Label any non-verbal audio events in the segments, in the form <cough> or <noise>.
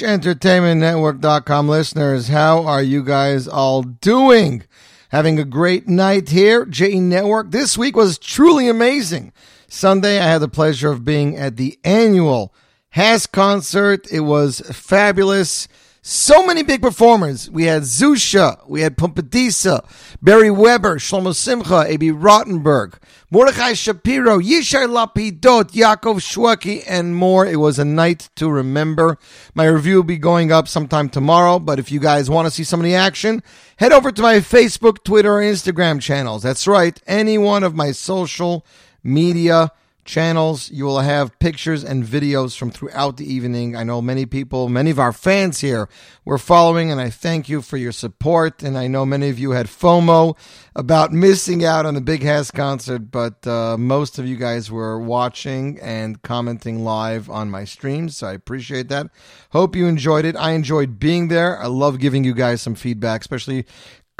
Evening, Jewish Entertainment listeners. How are you guys all doing? Having a great night here, JE Network. This week was truly amazing. Sunday, I had the pleasure of being at the annual HASC concert. It was fabulous. So many big performers. We had Zusha, we had Pumpadisa, Beri Weber, Shlomo Simcha, A.B. Rottenberg, Mordechai Shapiro, Yishai Lapidot, Yaakov Shweki, and more. It was a night to remember. My review will be going up sometime tomorrow, but if you guys want to see some of the action, head over to my Facebook, Twitter, or Instagram channels. That's right, any one of my social media channels. You will have pictures and videos from throughout the evening. I know many people, many of our fans here were following, and I thank you for your support. And I know many of you had FOMO about missing out on the Big HASC concert, but uh, most of you guys were watching and commenting live on my streams, so I appreciate that. Hope you enjoyed it. I enjoyed being there. I love giving you guys some feedback, especially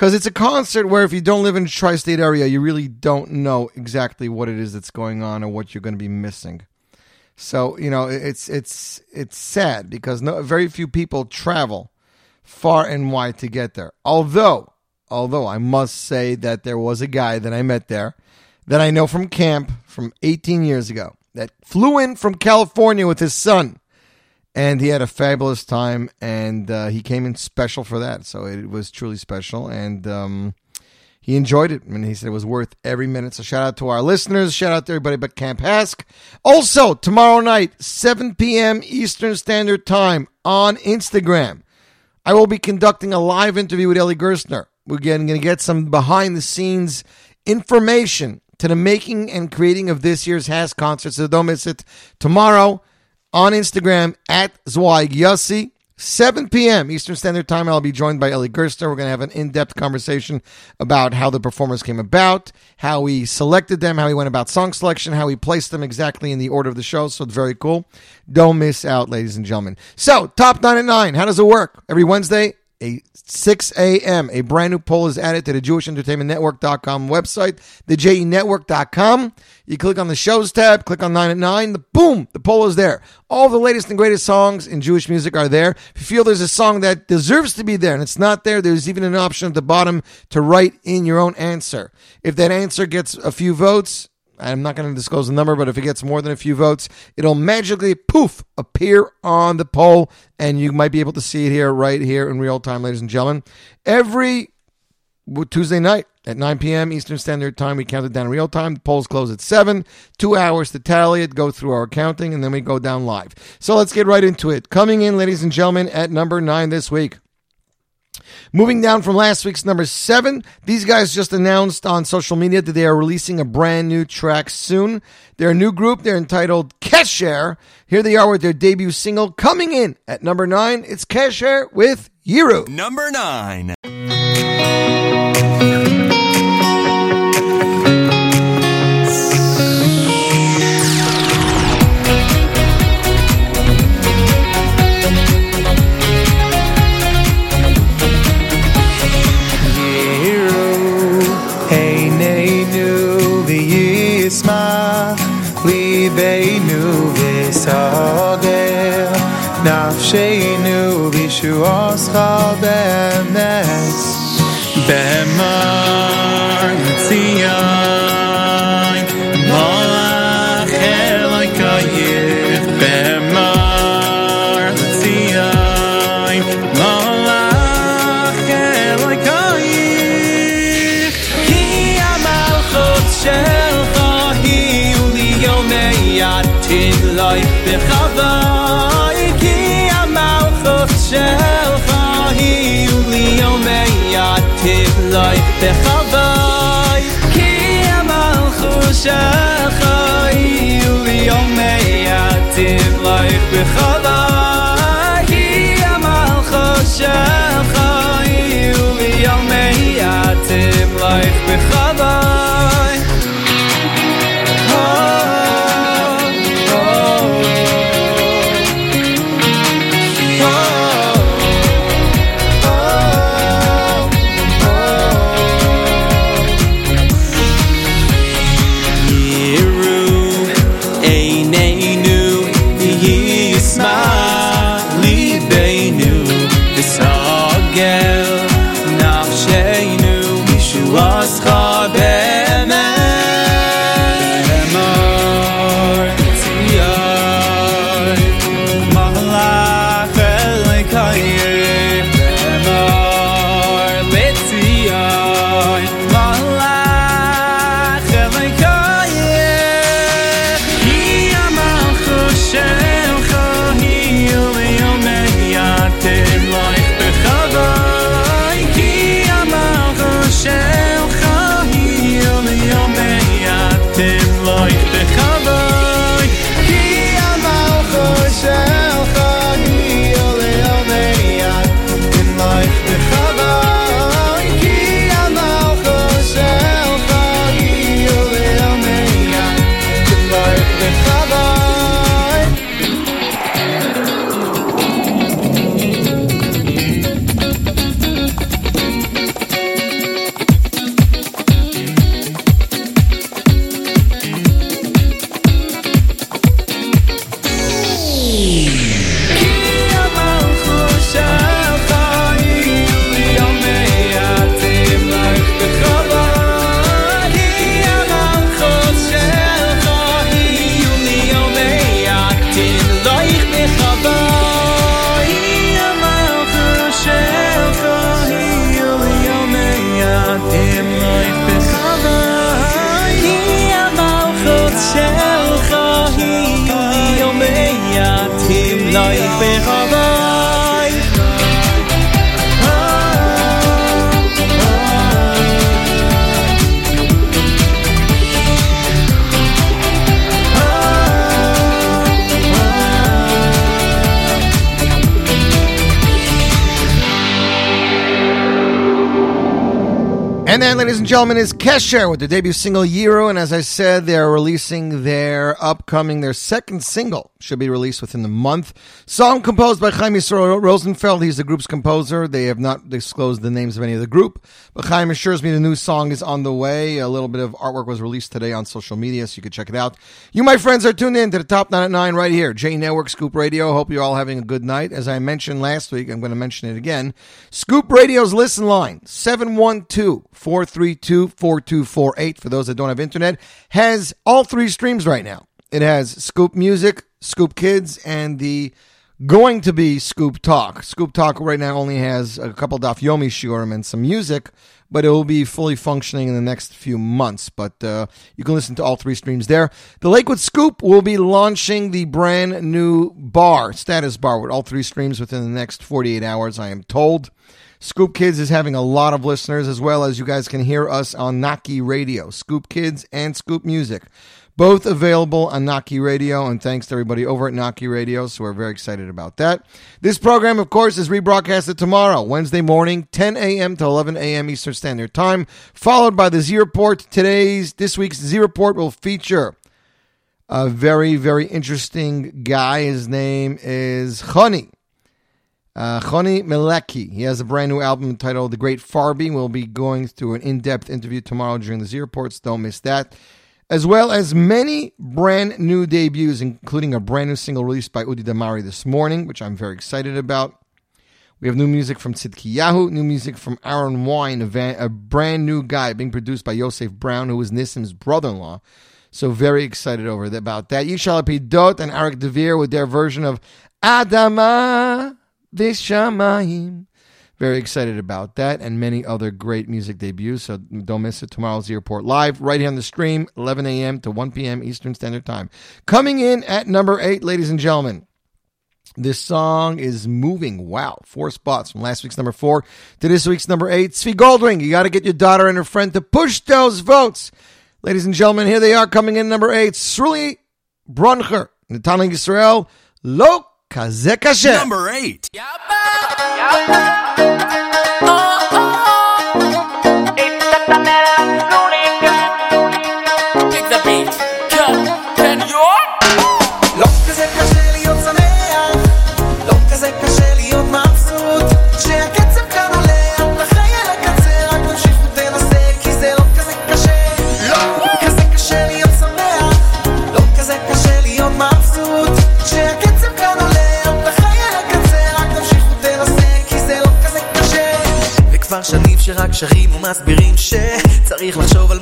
because it's a concert where if you don't live in the tri-state area you really don't know exactly what it is that's going on or what you're going to be missing. So you know it's it's it's sad because no, very few people travel far and wide to get there. Although although i must say that there was a guy that i met there that i know from camp from 18 years ago that flew in from california with his son and he had a fabulous time and uh, he came in special for that. So it was truly special and um, he enjoyed it. And he said it was worth every minute. So shout out to our listeners. Shout out to everybody but camp HASC. Also tomorrow night 7 p.m eastern standard time on instagram i will be conducting a live interview with eli gerstner. We're going to get some behind the scenes information to the making and creating of this year's HASC concert so don't miss it tomorrow on Instagram at Zweig Yossi. 7 p.m. Eastern Standard Time. I'll be joined by Eli Gerstner. We're going to have an in depth conversation about how the performers came about, how we selected them, how we went about song selection, how we placed them exactly in the order of the show. So it's very cool. Don't miss out, ladies and gentlemen. So, top 9 at 9. How does it work? Every Wednesday, a 6 a.m. A brand new poll is added to the Jewish Entertainment Network.com website, the JENetwork.com. You click on the shows tab, click on 9 at 9, the boom, the poll is there. All the latest and greatest songs in Jewish music are there. If you feel there's a song that deserves to be there and it's not there, there's even an option at the bottom to write in your own answer. If that answer gets a few votes, I'm not going to disclose the number, but if it gets more than a few votes, it'll magically poof appear on the poll, and you might be able to see it here, right here in real time, ladies and gentlemen. Every Tuesday night at 9 p.m. Eastern Standard Time, we count it down in real time. The polls close at 7. Two hours to tally it, go through our counting, and then we go down live. So let's get right into it. Coming in, ladies and gentlemen, at number 9 this week. Moving down from last week's number seven, these guys just announced on social media that they are releasing a brand new track soon. They're a new group. They're entitled Kesher. Here they are with their debut single coming in at number nine. It's Kesher with Yiru. Number nine. נפשנו בישועתך באמת באמת shel khahi u li yom yat loy be khavay ki amal khush khahi u li yom yat loy be khavay ki amal khush khahi u li yom gentlemen, is Kesher with their debut single Euro. And as I said, they're releasing their upcoming, their second single should be released within the month. Song composed by Chaim Yisrael Rosenfeld. He's the group's composer. They have not disclosed the names of any of the group, but Chaim assures me the new song is on the way. A little bit of artwork was released today on social media, so you can check it out. You, my friends, are tuned in to the Top 9 at 9 right here, J Network Scoop Radio. Hope you're all having a good night. As I mentioned last week, I'm going to mention it again. Scoop Radio's listen line, 712 432 4248 for those that don't have internet, has all three streams right now. It has Scoop Music, Scoop Kids, and the going to be Scoop Talk. Scoop Talk right now only has a couple Daf Yomi Shurim and some music, but it will be fully functioning in the next few months. But uh, you can listen to all three streams there. The Lakewood Scoop will be launching the brand new bar, status bar, with all three streams within the next 48 hours, I am told. Scoop Kids is having a lot of listeners, as well as you guys can hear us on Naki Radio, Scoop Kids and Scoop Music. Both available on Naki Radio, and thanks to everybody over at Naki Radio. So we're very excited about that. This program, of course, is rebroadcasted tomorrow, Wednesday morning, 10 a.m. to 11 a.m. Eastern Standard Time, followed by the Z Report. Today's, this week's Z Report will feature a very, very interesting guy. His name is Choni. Uh, Choni Meleki. He has a brand new album titled The Great Farby. We'll be going through an in depth interview tomorrow during the Z Reports. Don't miss that. As well as many brand new debuts, including a brand new single released by Udi Damari this morning, which I'm very excited about. We have new music from Tzidkiyahu, new music from Aaron Wine, a, van, a brand new guy being produced by Yosef Brown, who is Nissim's brother-in-law. So very excited over th- about that. Yishai Lapidot and Arik Devere with their version of Adama Vishamayim Very excited about that and many other great music debuts. So don't miss it. Tomorrow's Z Report Live right here on the stream, 11 a.m. to 1 p.m. Eastern Standard Time. Coming in at number eight, ladies and gentlemen. This song is moving. Wow. Four spots from last week's number four to this week's number eight. Svi Goldring, you got to get your daughter and her friend to push those votes. Ladies and gentlemen, here they are coming in number eight. Sruli Broncher, Natan Yisrael, Lo Kaze Kashe. Number eight. Pick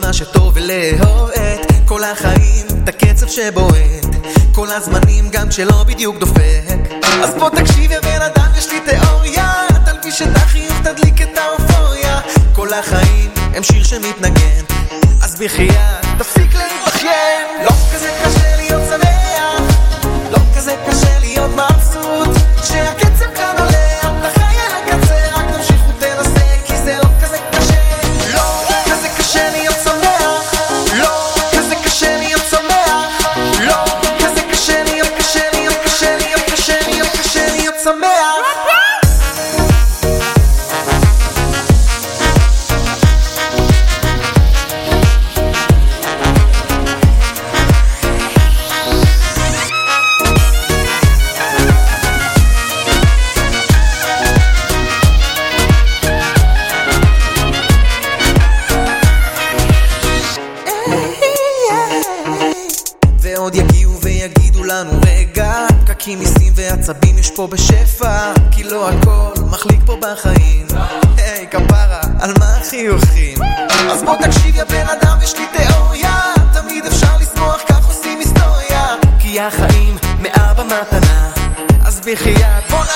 מה שטוב ולאהוב את כל החיים, את הקצב שבועט. כל הזמנים גם כשלא בדיוק דופק. אז בוא תקשיב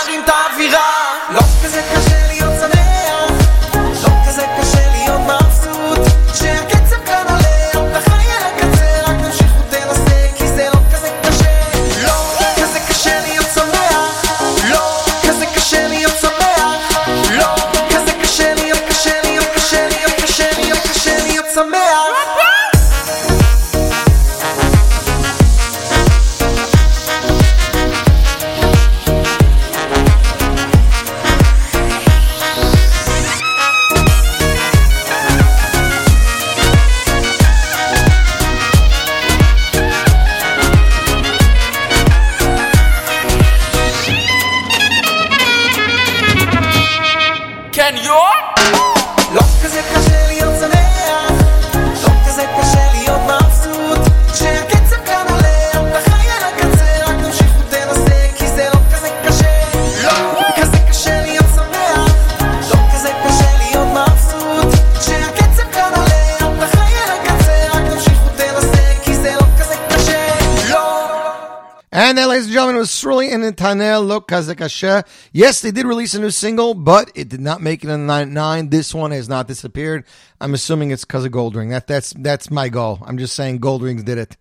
נרים את האווירה. לא כזה קשה להיות שמח Yes, they did release a new single, but it did not make it in the 9 This one has not disappeared. I'm assuming it's because of Gold Ring. That, that's, that's my goal. I'm just saying Gold Rings did it.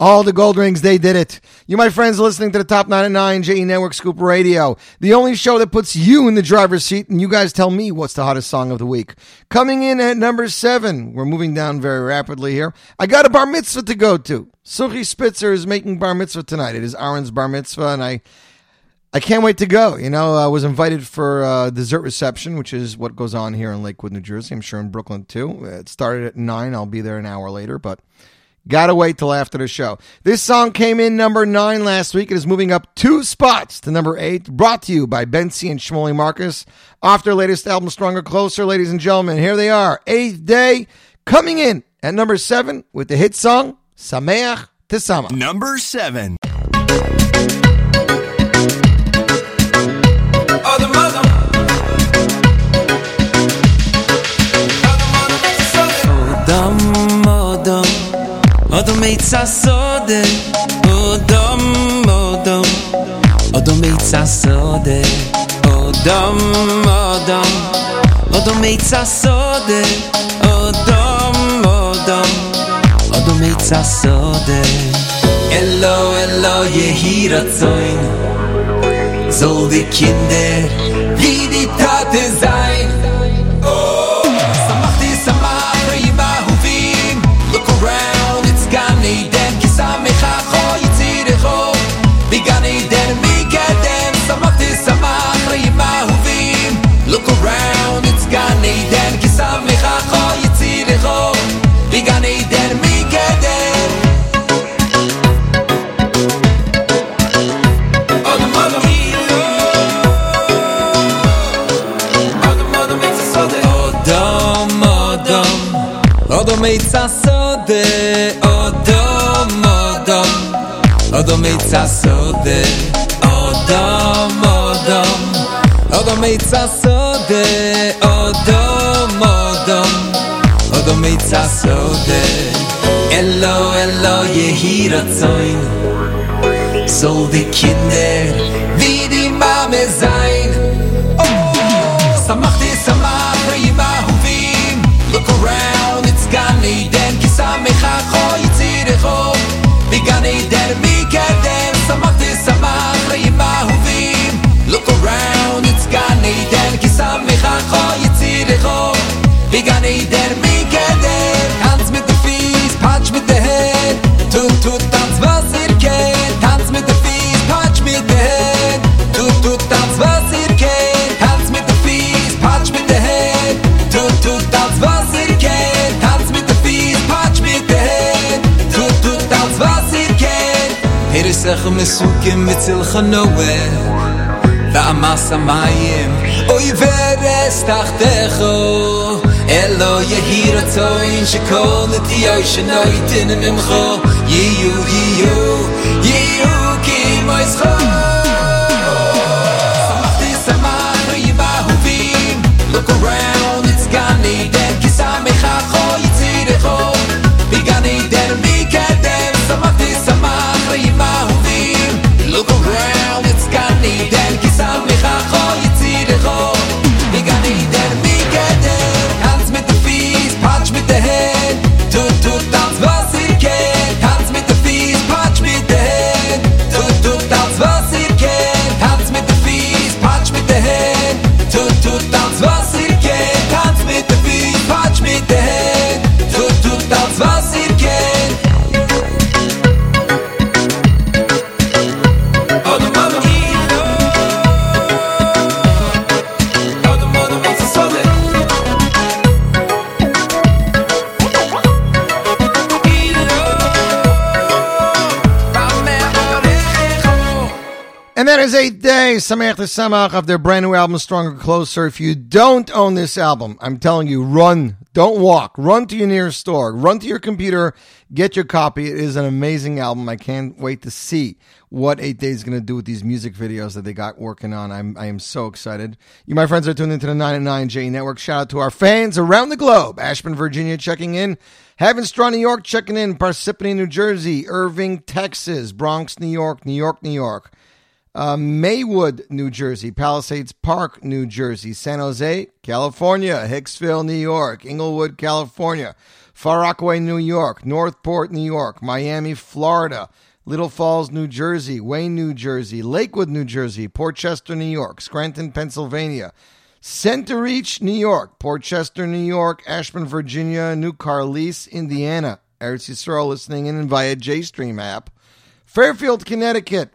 All the Gold Rings, they did it. You, my friends, listening to the Top 99 JE Network Scoop Radio, the only show that puts you in the driver's seat, and you guys tell me what's the hottest song of the week. Coming in at number seven, we're moving down very rapidly here. I got a bar mitzvah to go to. Suchi Spitzer is making bar mitzvah tonight. It is Aaron's bar mitzvah, and I I can't wait to go. You know, I was invited for uh, dessert reception, which is what goes on here in Lakewood, New Jersey. I'm sure in Brooklyn too. It started at nine. I'll be there an hour later, but gotta wait till after the show. This song came in number nine last week. It is moving up two spots to number eight. Brought to you by Bentzi and Shmuley Marcus. Off their latest album, Stronger Closer, ladies and gentlemen. Here they are, eighth day, coming in at number seven with the hit song Sameach Tesama. Number seven. Odom meitz asode Odom, odom. Odom meitz asode Odom, odom. Odom meitz asode Odom, odom. Odom meitz asode. Elo, elo, yehi ratzoin Zol di kinder Vidi ta Odom Eitza Sode Odom Odom Odom Eitza Sode Odom Odom Odom Eitza Sode Elo Elo Yehi Ratzoin Soll die Kinder Began Eden mikadem Tanz mit de Fies, patsch mit de Head Tut, tut, tanz was ihr kennt. Tanz mit de Fies, patsch mit de Head Tut, tut, tanz was ihr kennt. Tanz mit de Fies, patsch mit de Head Tut, tut, tanz was ihr kennt. Tanz mit de Fies, patsch mit de Head Tut, tut, tanz was ihr kennt. Hier ist ech mesukim mit Zilchanoe ועמס המים, אוי ורס תחתיכו. אלו יהי רצון שכל נטיוי שנויתן ממך, יהיו, יהיו, יהיו כמו ישחו. שמחתי שמח רעים אהובים, look around, The Samach of their brand new album, Stronger Closer. If you don't own this album, I'm telling you, run. Don't walk. Run to your nearest store. Run to your computer. Get your copy. It is an amazing album. I can't wait to see what Eight Days is going to do with these music videos that they got working on. I'm, I am so excited. You, my friends, are tuned into the 9 and 9 J Network. Shout out to our fans around the globe. Ashburn, Virginia, checking in. Haverstraw, New York, checking in. Parsippany, New Jersey. Irving, Texas. Bronx, New York. New York, New York uh, Maywood, New Jersey, Palisades Park, New Jersey, San Jose, California, Hicksville, New York, Inglewood, California, Far Rockaway, New York, Northport, New York, Miami, Florida, Little Falls, New Jersey, Wayne, New Jersey, Lakewood, New Jersey, Port Chester, New York, Scranton, Pennsylvania, Centereach, New York, Port Chester, New York, Ashburn, Virginia, New Carlisle, Indiana, Eretz Yisrael listening in via JStream app, Fairfield, Connecticut,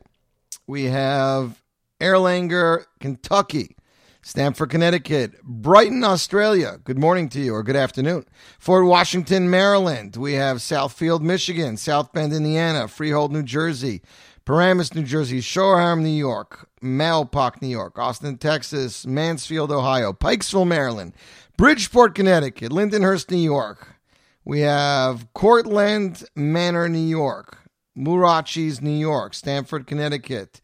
we have Erlanger, Kentucky, Stamford, Connecticut, Brighton, Australia. Good morning to you, or good afternoon. Fort Washington, Maryland. We have Southfield, Michigan, South Bend, Indiana, Freehold, New Jersey, Paramus, New Jersey, Shoreham, New York, Malpock, New York, Austin, Texas, Mansfield, Ohio, Pikesville, Maryland, Bridgeport, Connecticut, Lindenhurst, New York. We have Cortlandt Manor, New York, Murachis, New York, Stamford, Connecticut,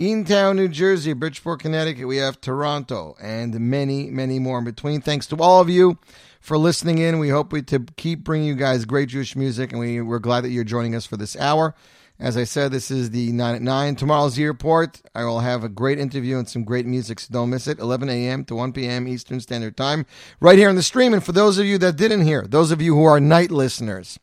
Eatontown, New Jersey, Bridgeport, Connecticut. We have Toronto and many, many more in between. Thanks to all of you for listening in. We hope we to keep bringing you guys great Jewish music, and we, we're glad that you're joining us for this hour. As I said, this is the 9 at 9. Tomorrow's the report. I will have a great interview and some great music, so don't miss it. 11 a.m. to 1 p.m. Eastern Standard Time, right here on the stream. And for those of you that didn't hear, those of you who are night listeners,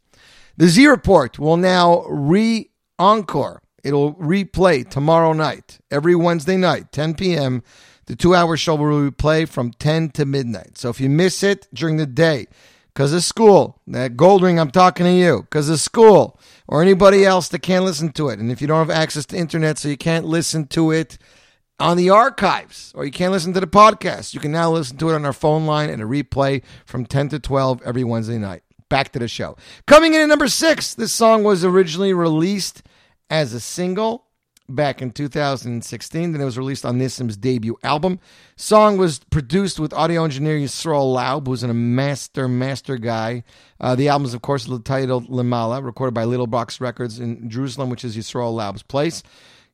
the Z Report will now re encore. It'll replay tomorrow night, every Wednesday night, 10 p.m. The two hour show will replay from 10 to midnight. So if you miss it during the day, because of school, that gold ring, I'm talking to you, because of school, or anybody else that can't listen to it. And if you don't have access to internet, so you can't listen to it on the archives, or you can't listen to the podcast, you can now listen to it on our phone line and a replay from 10 to 12 every Wednesday night. Back to the show. Coming in at number six, this song was originally released as a single back in 2016. Then it was released on Nissim's debut album. Song was produced with audio engineer Yisrael Laub, who's a master, master guy. Uh, the album is, of course, titled Lemala, recorded by Little Box Records in Jerusalem, which is Yisrael Laub's place.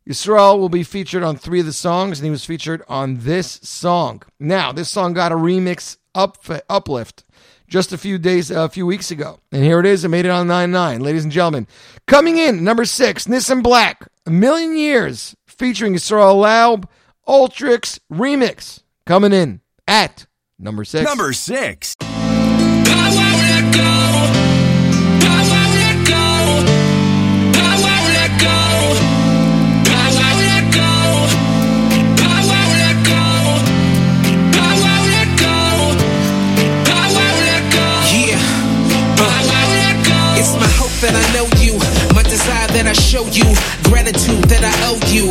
Yisrael will be featured on three of the songs, and he was featured on this song. Now, this song got a remix up, uplift just a few days, a few weeks ago. And here it is. I made it on 9 9. Ladies and gentlemen, coming in, number six, Nissim Black, A Million Years, featuring Yisrael Laub, Ultrix Remix, coming in at number six. Number six. Show you. Gratitude that I owe you.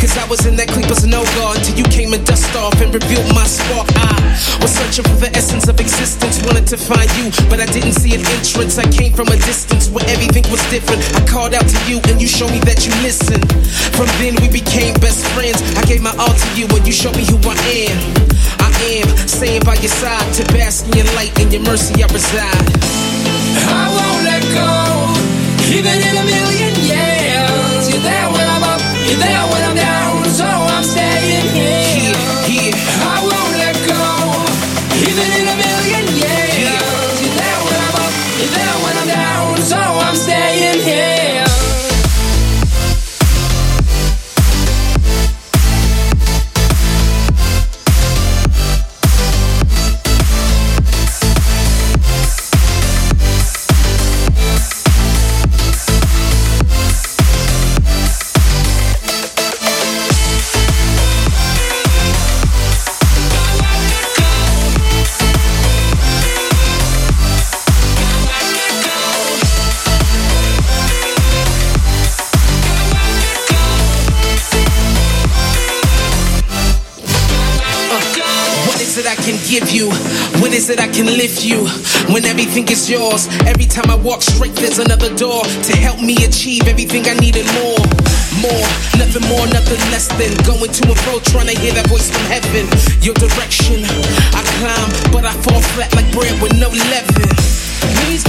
Cause I was in that creeper's no guard until you came and dust off and revealed my spark. I was searching for the essence of existence. Wanted to find you, but I didn't see an entrance. I came from a distance where everything was different. I called out to you and you showed me that you listened. From then we became best friends. I gave my all to you and you showed me who I am. I am staying by your side to bask in your light and your mercy I reside. I won't let go, even in a million can lift you? When everything is yours, every time I walk straight, there's another door to help me achieve everything I need and more. More, nothing more, nothing less than going to and fro, trying to hear that voice from heaven. Your direction, I climb, but I fall flat like bread with no leaven. Please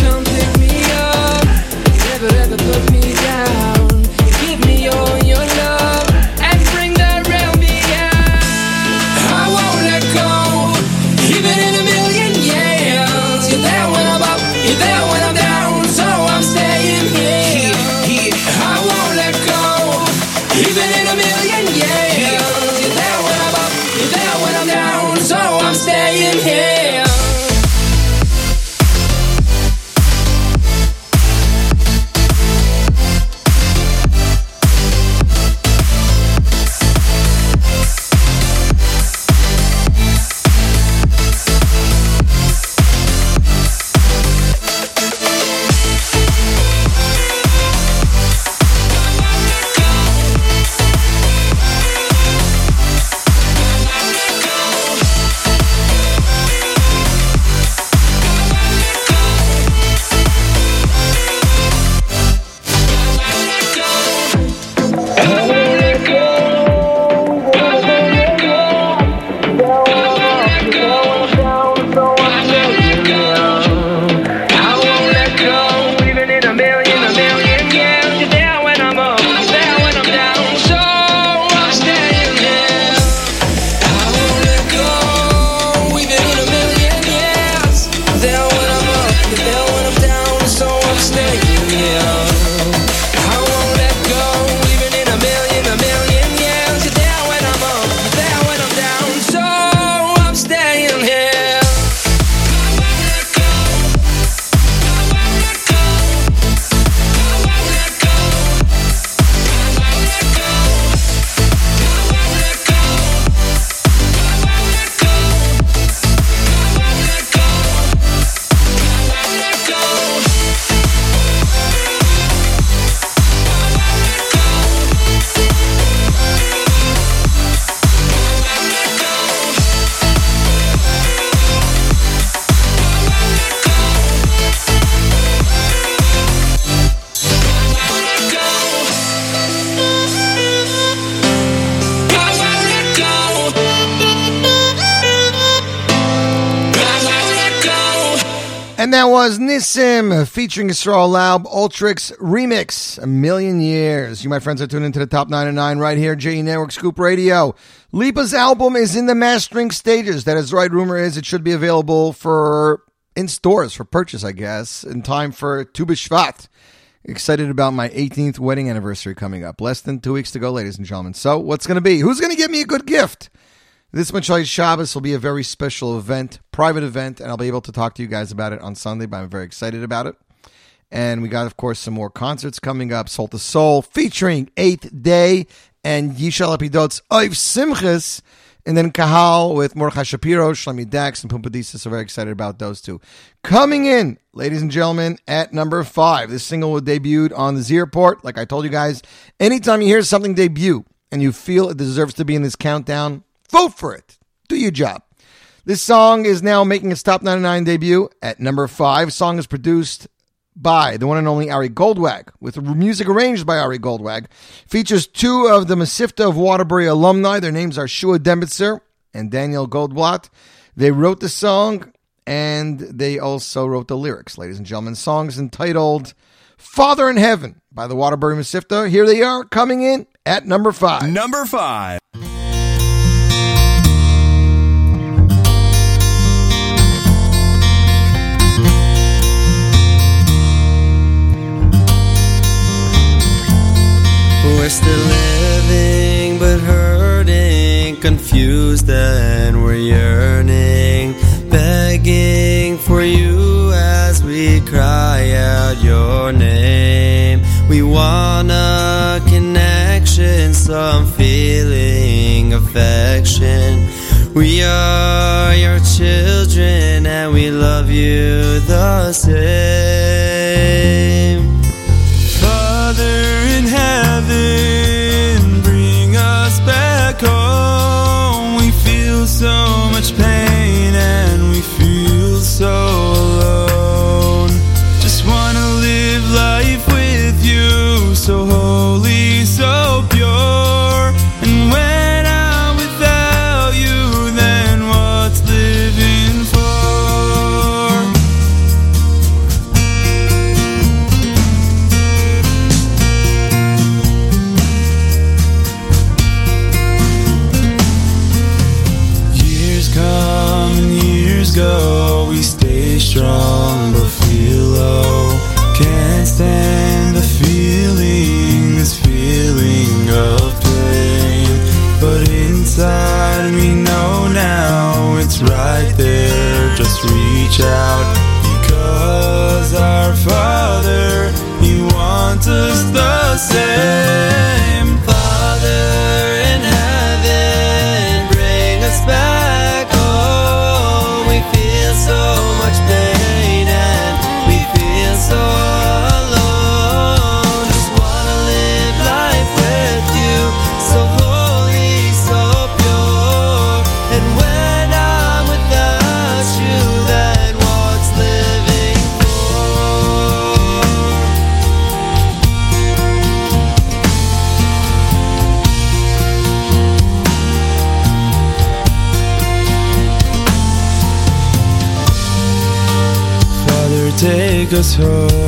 that was Nissim featuring Israel Laub, Ultrix remix, A Million Years. You, my friends, are tuned into the top 9 and 9 right here, JE Network Scoop Radio. Lipa's album is in the mastering stages. That is right. Rumor is it should be available for in stores for purchase, I guess, in time for Tu B'Shvat. Excited about my 18th wedding anniversary coming up. Less than two weeks to go, ladies and gentlemen. So, what's going to be? Who's going to give me a good gift? This Motzei Shabbos will be a very special event, private event, and I'll be able to talk to you guys about it on Sunday, but I'm very excited about it. And we got, of course, some more concerts coming up. Soul to Soul featuring Eighth Day and Yishai Lapidot's Oiv Simchas. And then Kahal with Mordechai Shapiro, Shlomi Dax, and Pumpadisa. So very excited about those two. Coming in, ladies and gentlemen, at number five. This single will debuted on the Z Report. Like I told you guys, anytime you hear something debut and you feel it deserves to be in this countdown, vote for it. Do your job. This song is now making its top 99 debut at number five. Song is produced by the one and only Ari Goldwag, with music arranged by Ari Goldwag. Features two of the Mesivta of Waterbury alumni. Their names are Shua Dembitzer and Daniel Goldblatt. They wrote the song and they also wrote the lyrics, ladies and gentlemen. Songs entitled Father in Heaven by the Waterbury Mesivta. Here they are coming in at number five. Number five. We're still living but hurting, confused and we're yearning, begging for you as we cry out your name. We want a connection, some feeling, affection. We are your children and we love you the same. It's right there. Just reach out because our Father, take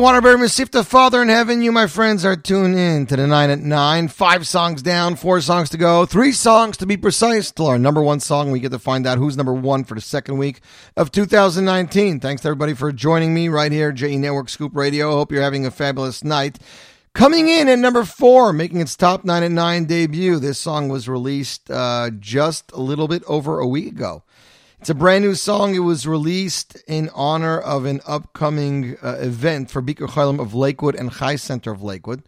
the Waterbury Mesivta Father in Heaven. You, my friends, are tuned in to the 9 at 9. Five songs down, four songs to go, three songs to be precise. Till our number one song, we get to find out who's number one for the second week of 2019. Thanks everybody for joining me right here, JE Network Scoop Radio. Hope you're having a fabulous night. Coming in at number four, making its top 9 at 9 debut. This song was released uh, just a little bit over a week ago. It's a brand new song. It was released in honor of an upcoming uh, event for Bikur Cholim of Lakewood and Chai Center of Lakewood.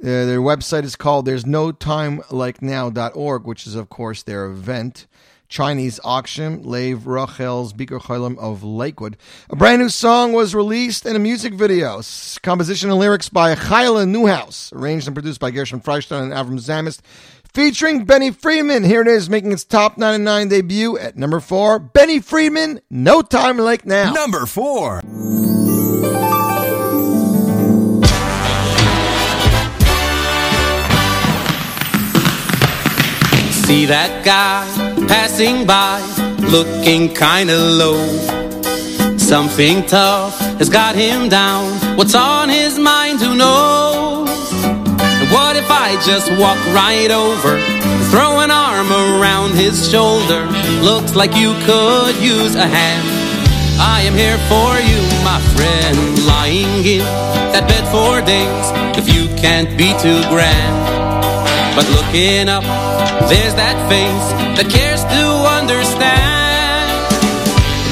Uh, their website is called There's No Time Like Now.org, which is, of course, their event. Chinese auction, Lev Rachel's Bikur Cholim of Lakewood. A brand new song was released in a music video. Composition and lyrics by Chayla Newhouse, arranged and produced by Gershon Freistein and Avram Zamist featuring Benny Friedman. Here it is, making its top 99 debut at number four. Benny Friedman, No Time Like Now. Number four. See that guy passing by, looking kinda low. Something tough has got him down. What's on his mind, who knows? I just walk right over, throw an arm around his shoulder? Looks like you could use a hand. I am here for you, my friend, lying in that bed for days. If you can't be too grand. But looking up, there's that face that cares to understand.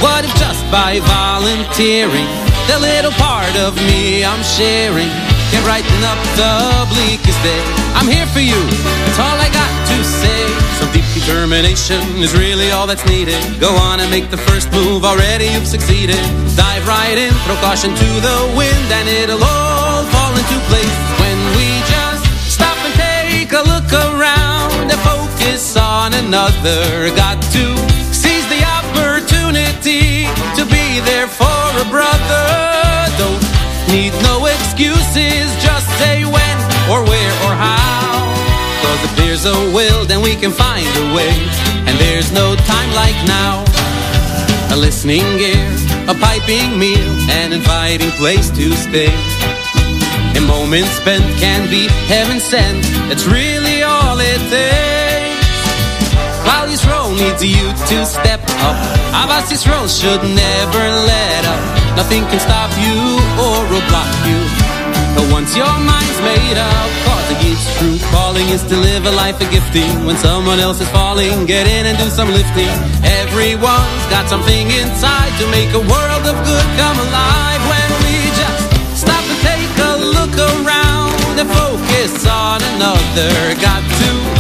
What if just by volunteering, the little part of me I'm sharing can brighten up the bleakest day? I'm here for you, that's all I got to say. Some deep determination is really all that's needed. Go on and make the first move, already you've succeeded. Dive right in, throw caution to the wind, and it'll all fall into place when we just stop and take a look around and focus on another. Got to seize the opportunity to be there for a brother. Need no excuses, just say when or where or how. Cause if there's a will, then we can find a way. And there's no time like now. A listening ear, a piping meal, an inviting place to stay. A moment spent can be heaven sent. That's really all it takes. While Yisrael needs you to step up, Abbas Yisrael should never let up. Nothing can stop you or block you. But once your mind's made up, cause it gets true. Calling is to live a life of gifting. When someone else is falling, get in and do some lifting. Everyone's got something inside to make a world of good come alive. When we just stop and take a look around and focus on another. Got to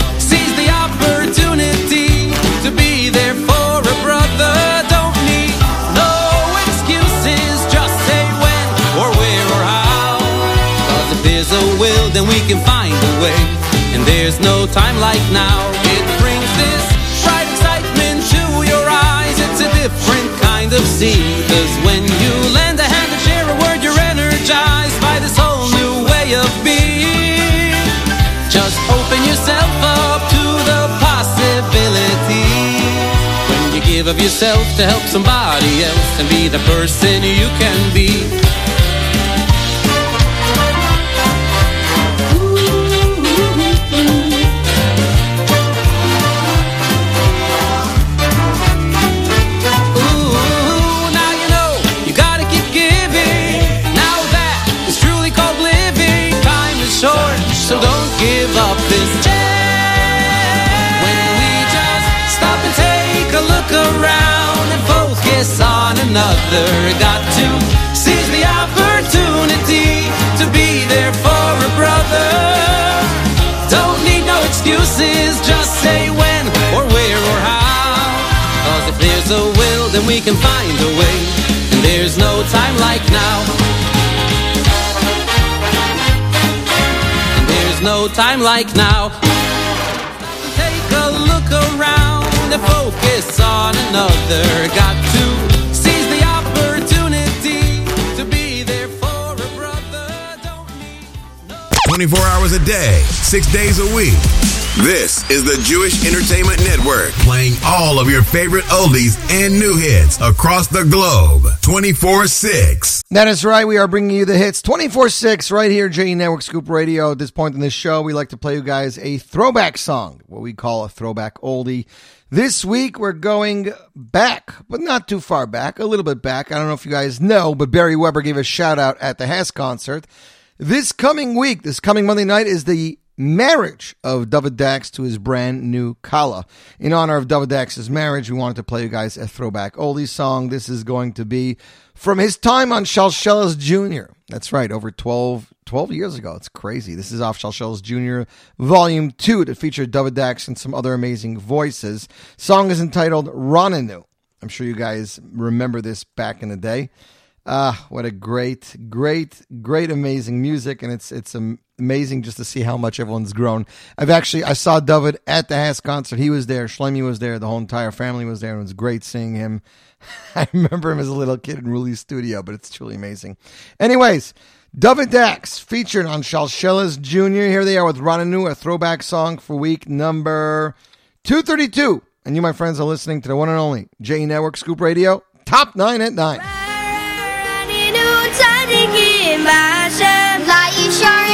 a will, then we can find a way. And there's no time like now. It brings this bright excitement to your eyes. It's a different kind of scene. Cause when you lend a hand and share a word, you're energized by this whole new way of being. Just open yourself up to the possibility. When you give of yourself to help somebody else and be the person you can be. On got to seize the opportunity to be there for a brother. Don't need no excuses, just say when or where or how. Cause if there's a will, then we can find a way. And there's no time like now. And there's no time like now. Take a look around and focus on another. Got to 24 hours a day, six days a week. This is the Jewish Entertainment Network, playing all of your favorite oldies and new hits across the globe 24 6. That is right. We are bringing you the hits 24 6 right here, JE Network Scoop Radio. At this point in the show, we like to play you guys a throwback song, what we call a throwback oldie. This week, we're going back, but not too far back, a little bit back. I don't know if you guys know, but Beri Weber gave a shout out at the HASC concert. This coming week, this coming Monday night, is the marriage of David Dax to his brand new Kala. In honor of David Dax's marriage, we wanted to play you guys a throwback oldie song. This is going to be from his time on Shalshelas Jr. That's right, over 12, 12 years ago. It's crazy. This is off Shalshelas Jr. Volume 2 that featured David Dax and some other amazing voices. Song is entitled Ronanu. I'm sure you guys remember this back in the day. Ah, what a great, great, great, amazing music, and it's it's amazing just to see how much everyone's grown. I've actually I saw David at the HASC concert. He was there, Shlomi was there, the whole entire family was there. It was great seeing him. <laughs> I remember him as a little kid in Ruli's studio, but it's truly amazing. Anyways, David Dax featured on Shalshelas Jr. Here they are with Ronanu, a throwback song for week number 232. And you, my friends, are listening to the one and only J Network Scoop Radio, Top 9 at 9. shark.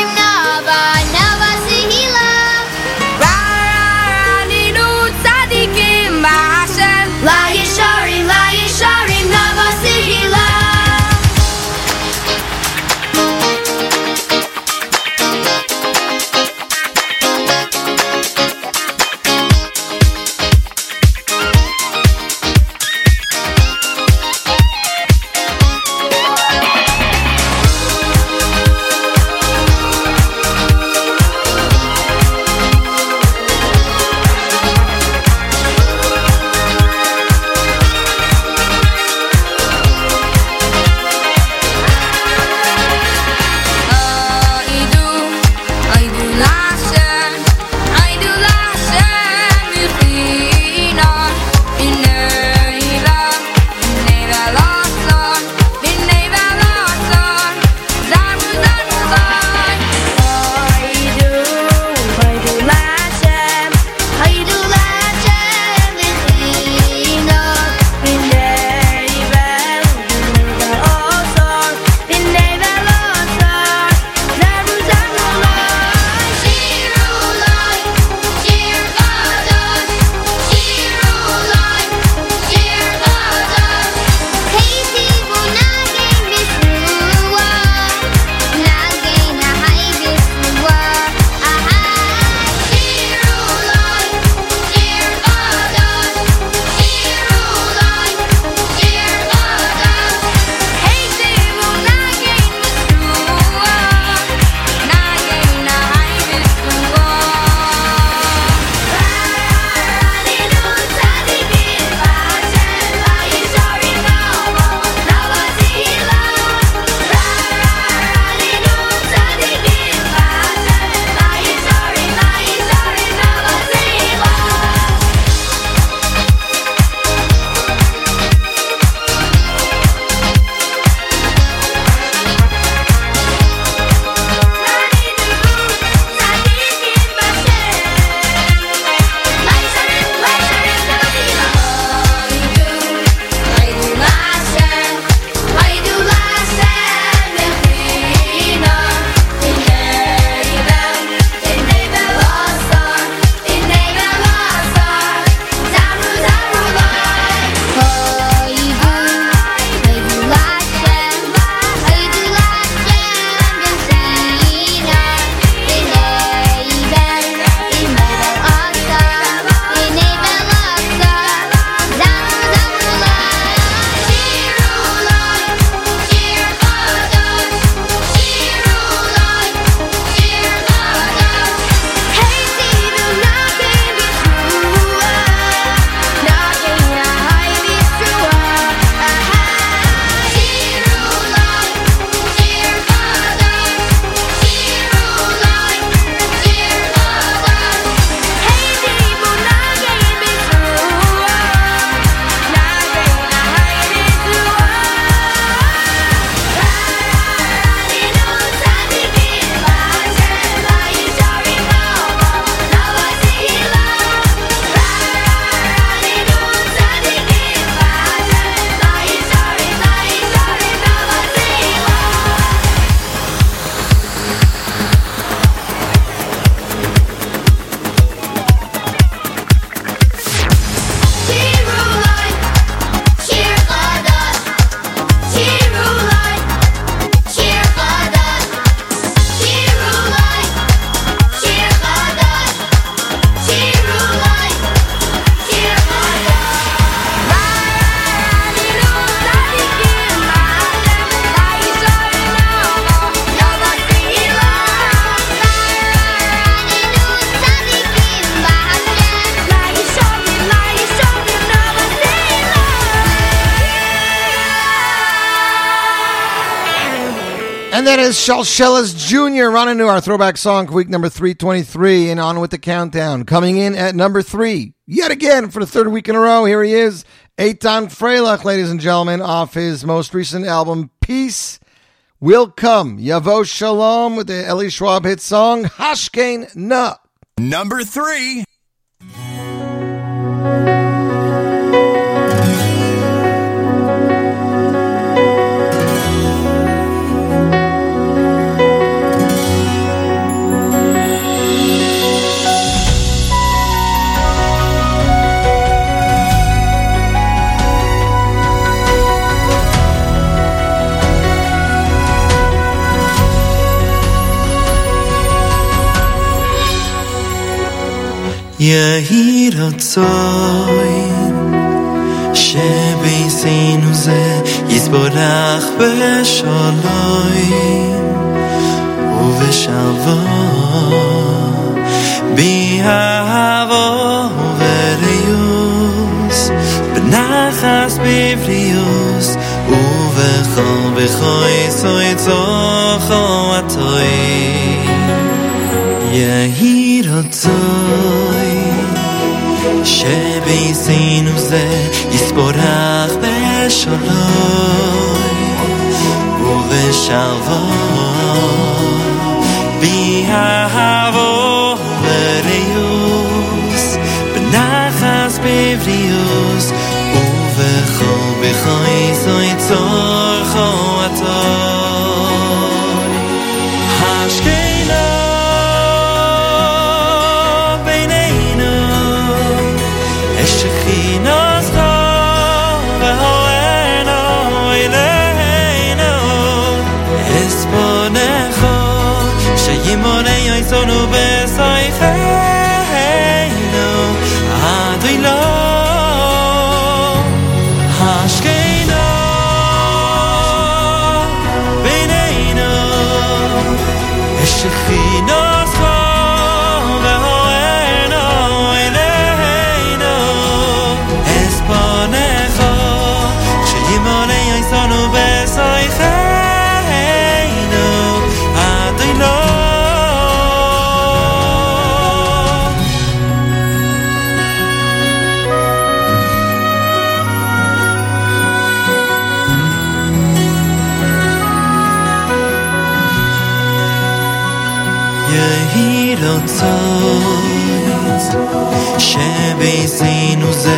And that is Jr. running to our throwback song week number 323 and on with the countdown. Coming in at number three, yet again for the third week in a row. Here he is, Eitan Freilich, ladies and gentlemen, off his most recent album, Peace Will Come. Yavo Shalom with the Eli Schwab hit song, Hashkein Na. Number three. ye hirat zay זה יסבורך eh disporach ve sholoy o ve shavav bi hahavo ver yums benachas be שיי זה יסבורך די ובשלווי יהי רצון שביתנו זה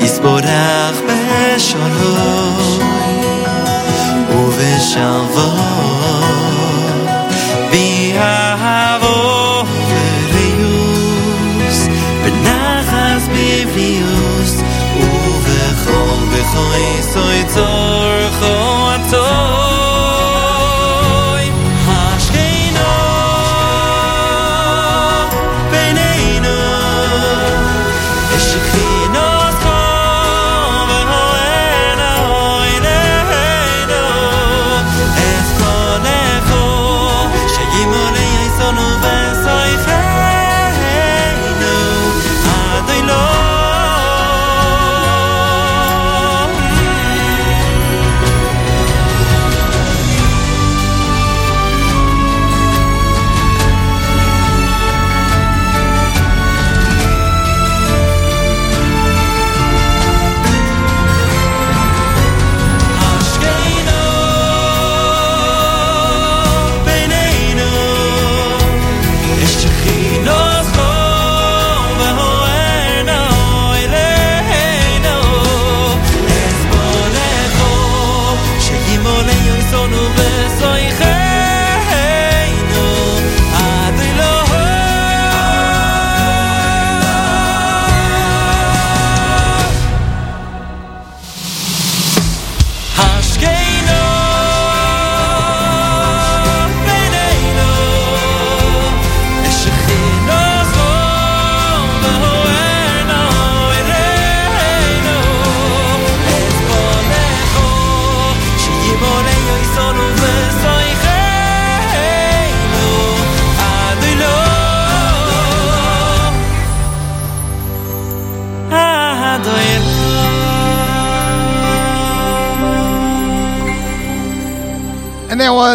יתברך בשלום ובשלווה באהבה ובריאוס בנחס בבריאוס ובכל בכוי סוי צורכו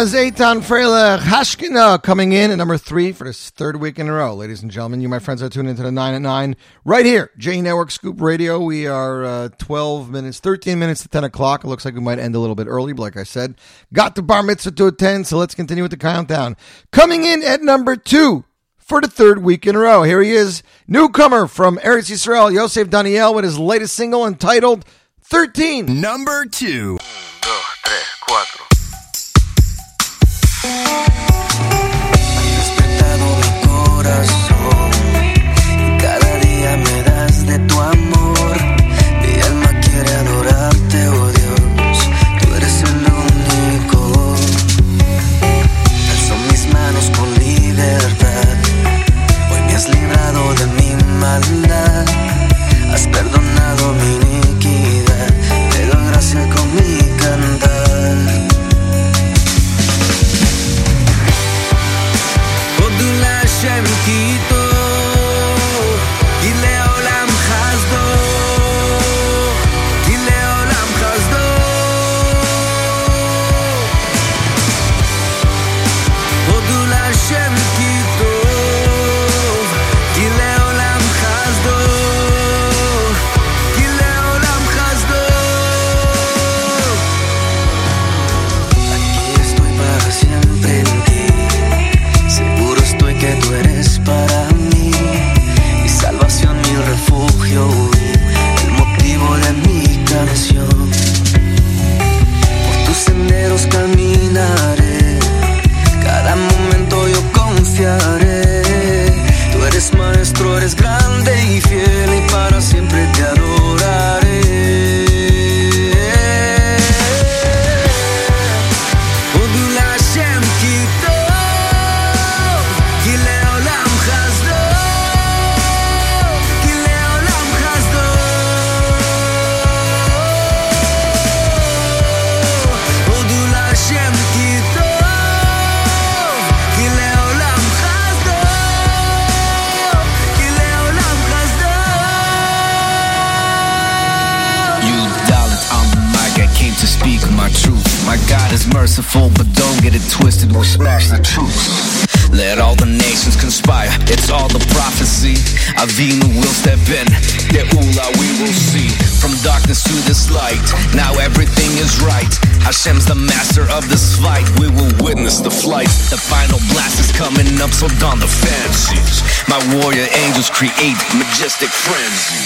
was Eitan Freilich Hashkina coming in at number three for this third week in a row. Ladies and gentlemen, you, my friends, are tuned into the 9 at 9 right here, J Network Scoop Radio. We are uh, 12 minutes, 13 minutes to 10 o'clock. It looks like we might end a little bit early, but like I said, got the bar mitzvah to attend, so let's continue with the countdown. Coming in at number two for the third week in a row. Here he is, newcomer from Eretz Yisrael, Yosef Daniel, with his latest single entitled 13. Number two. Despertado mi corazón. Create majestic frenzies.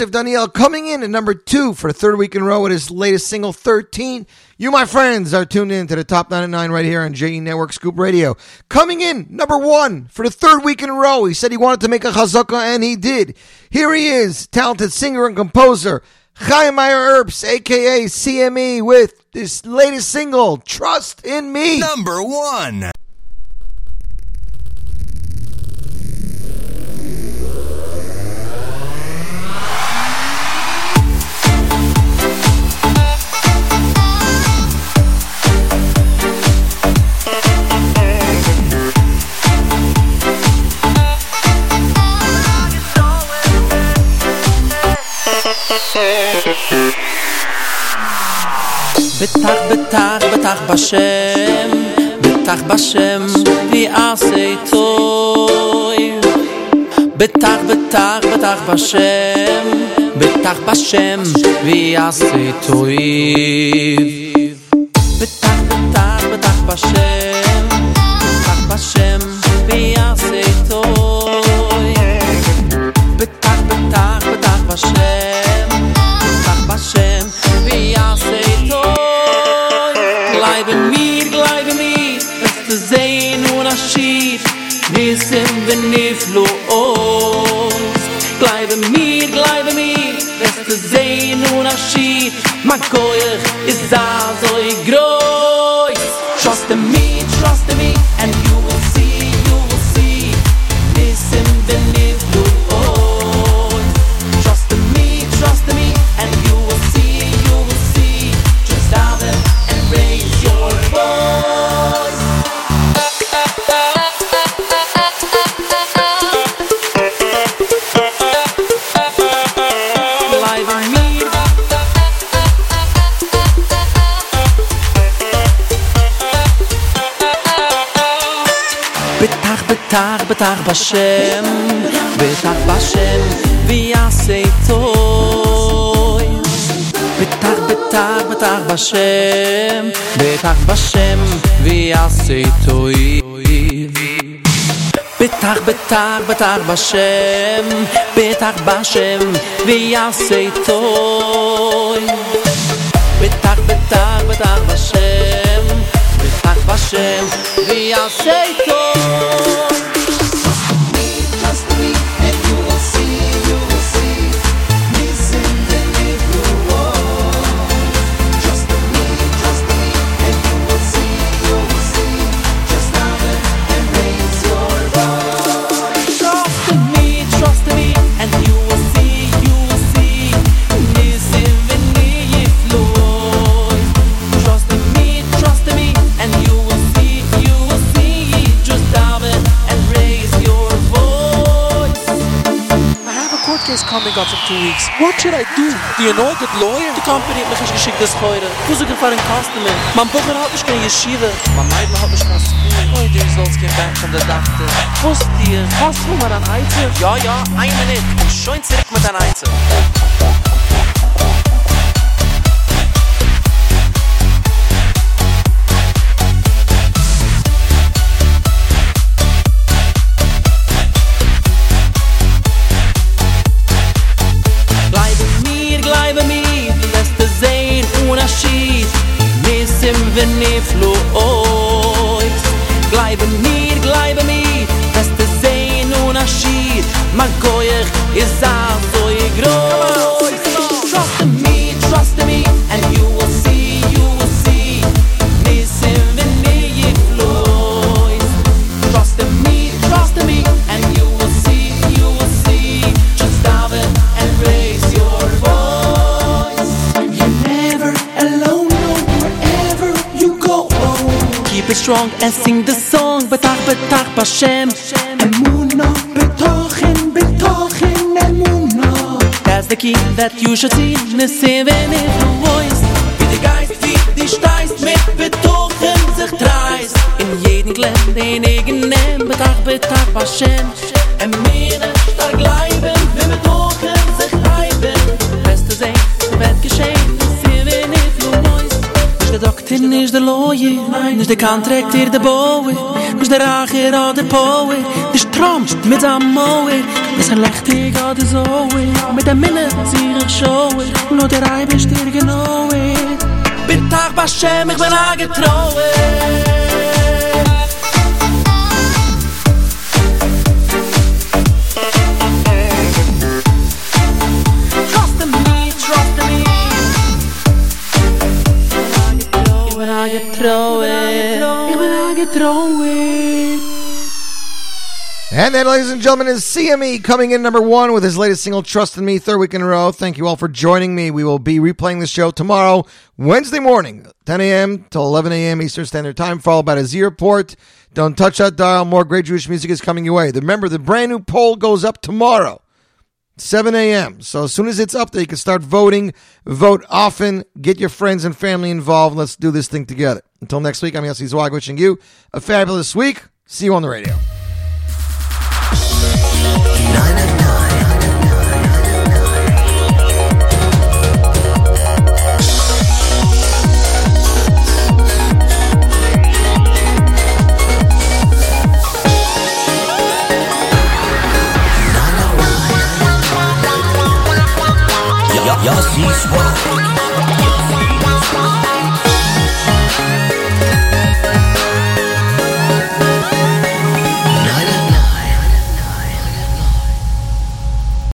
Yosef Daniel coming in at number two for the third week in a row with his latest single, 13. You, my friends, are tuned in to the top 99 right here on JE Network Scoop Radio. Coming in number one for the third week in a row. He said he wanted to make a chazaka, and he did. Here he is, talented singer and composer, Chaim Meyer aka CME, with this latest single, Trust in Me. Number one. בטח, בטח, בטח בשם, בטח בשם, ויעשה טוי. בטח, בטח, בטח בשם, בטח בשם, ויעשה טוי. Koyach בטח בשם, בטח בשם, ויעשה טוי. בטח, בטח, בטח בשם, בטח בשם, ויעשה טוי. בטח, בטח, בטח בשם, בטח בשם, ויעשה טוי. בטח, בטח, בטח בשם, בטח בשם, ויעשה טוי. Up in two weeks. What should I do? Do you know a good lawyer? Die Company hat mich nicht geschickt das. Ich muss sogar einen Customer. Mein Bucher hat mich keine Yeshiva. Mein Meidl hat mich nach School. Oh, du sollst gehen back von der Dachte. Wusst dir, hast du mal ein Eizer? Ja, ja, ein Minute. Komm schön zurück mit deinem Eizer. And sing the song. Betach, betach, Bashem. Emuno, betochen, betochen, emuno. That's the key that you should see. Listen when it voice. Wie die Geist, wie die steist, mit betochen sich dreist. In jeden Glen, den eigenen Betach, betach, Bashem. Emine, Nis de kan trekt hier de boe Nis de raag hier aan de poe Ist tromst met am moe Nis er legt hier aan de zoe. Met de minne zier ik schoe Nis de rij best hier genoe Bittag ba schem, ik ben aangetrouwe And then, ladies and gentlemen, is CME coming in number one with his latest single, Trust in Me, third week in a row. Thank you all for joining me. We will be replaying the show tomorrow, Wednesday morning, 10 a.m. till 11 a.m. Eastern Standard Time, followed by the Z Report. Don't touch that dial. More great Jewish music is coming your way. Remember, the brand new poll goes up tomorrow, 7 a.m. So as soon as it's up there, you can start voting. Vote often. Get your friends and family involved. Let's do this thing together. Until next week, I'm Yossi Zweig wishing you a fabulous week. See you on the radio.